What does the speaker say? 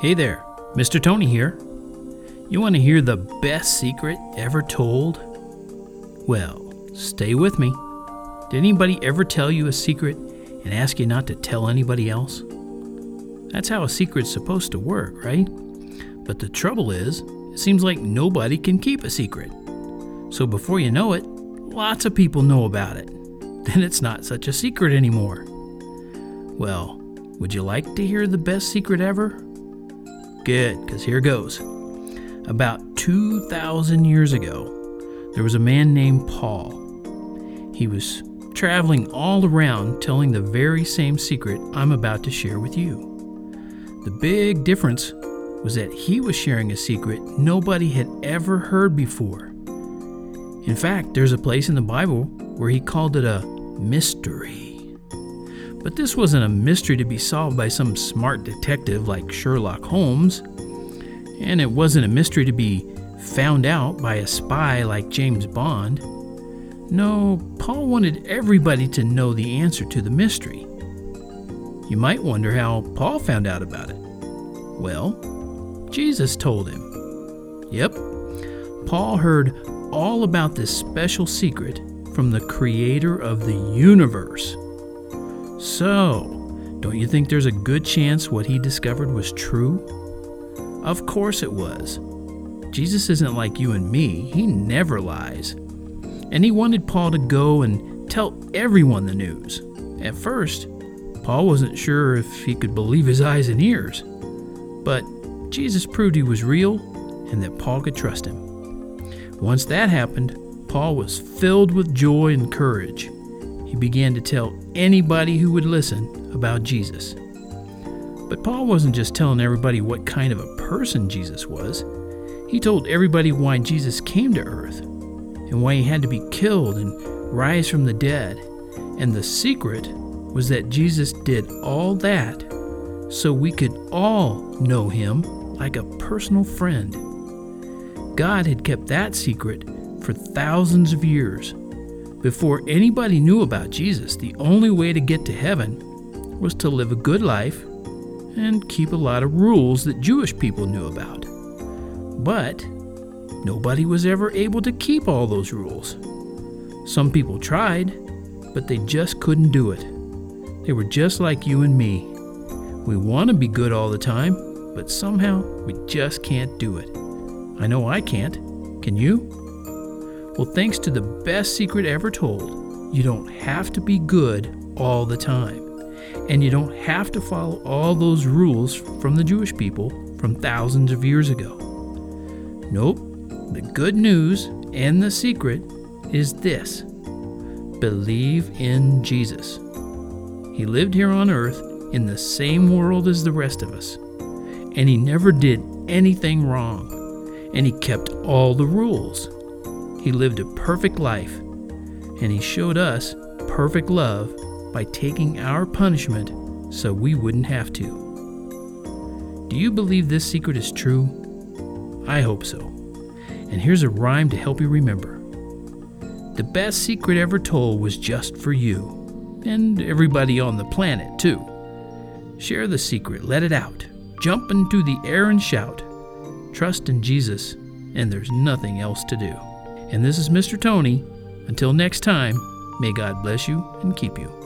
Hey there, Mr. Tony here. You want to hear the best secret ever told? Well, stay with me. Did anybody ever tell you a secret and ask you not to tell anybody else? That's how a secret's supposed to work, right? But the trouble is, it seems like nobody can keep a secret. So before you know it, lots of people know about it. Then it's not such a secret anymore. Well, would you like to hear the best secret ever? Good, because here goes. About 2,000 years ago, there was a man named Paul. He was traveling all around telling the very same secret I'm about to share with you. The big difference was that he was sharing a secret nobody had ever heard before. In fact, there's a place in the Bible where he called it a mystery. But this wasn't a mystery to be solved by some smart detective like Sherlock Holmes, and it wasn't a mystery to be found out by a spy like James Bond. No, Paul wanted everybody to know the answer to the mystery. You might wonder how Paul found out about it. Well, Jesus told him. Yep, Paul heard all about this special secret from the creator of the universe. So, don't you think there's a good chance what he discovered was true? Of course it was. Jesus isn't like you and me, he never lies. And he wanted Paul to go and tell everyone the news. At first, Paul wasn't sure if he could believe his eyes and ears. But Jesus proved he was real and that Paul could trust him. Once that happened, Paul was filled with joy and courage. He began to tell anybody who would listen about Jesus. But Paul wasn't just telling everybody what kind of a person Jesus was, he told everybody why Jesus came to earth and why he had to be killed and rise from the dead. And the secret was that Jesus did all that so we could all know him like a personal friend. God had kept that secret for thousands of years. Before anybody knew about Jesus, the only way to get to heaven was to live a good life and keep a lot of rules that Jewish people knew about. But nobody was ever able to keep all those rules. Some people tried, but they just couldn't do it. They were just like you and me. We want to be good all the time, but somehow we just can't do it. I know I can't. Can you? Well, thanks to the best secret ever told, you don't have to be good all the time. And you don't have to follow all those rules from the Jewish people from thousands of years ago. Nope, the good news and the secret is this believe in Jesus. He lived here on earth in the same world as the rest of us, and he never did anything wrong, and he kept all the rules. He lived a perfect life, and He showed us perfect love by taking our punishment so we wouldn't have to. Do you believe this secret is true? I hope so. And here's a rhyme to help you remember. The best secret ever told was just for you, and everybody on the planet, too. Share the secret, let it out. Jump into the air and shout. Trust in Jesus, and there's nothing else to do. And this is Mr. Tony. Until next time, may God bless you and keep you.